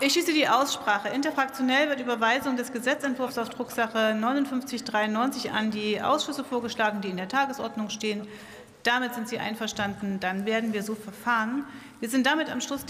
Ich schließe die Aussprache. Interfraktionell wird Überweisung des Gesetzentwurfs auf Drucksache 5993 an die Ausschüsse vorgeschlagen, die in der Tagesordnung stehen. Damit sind Sie einverstanden. Dann werden wir so verfahren. Wir sind damit am Schluss der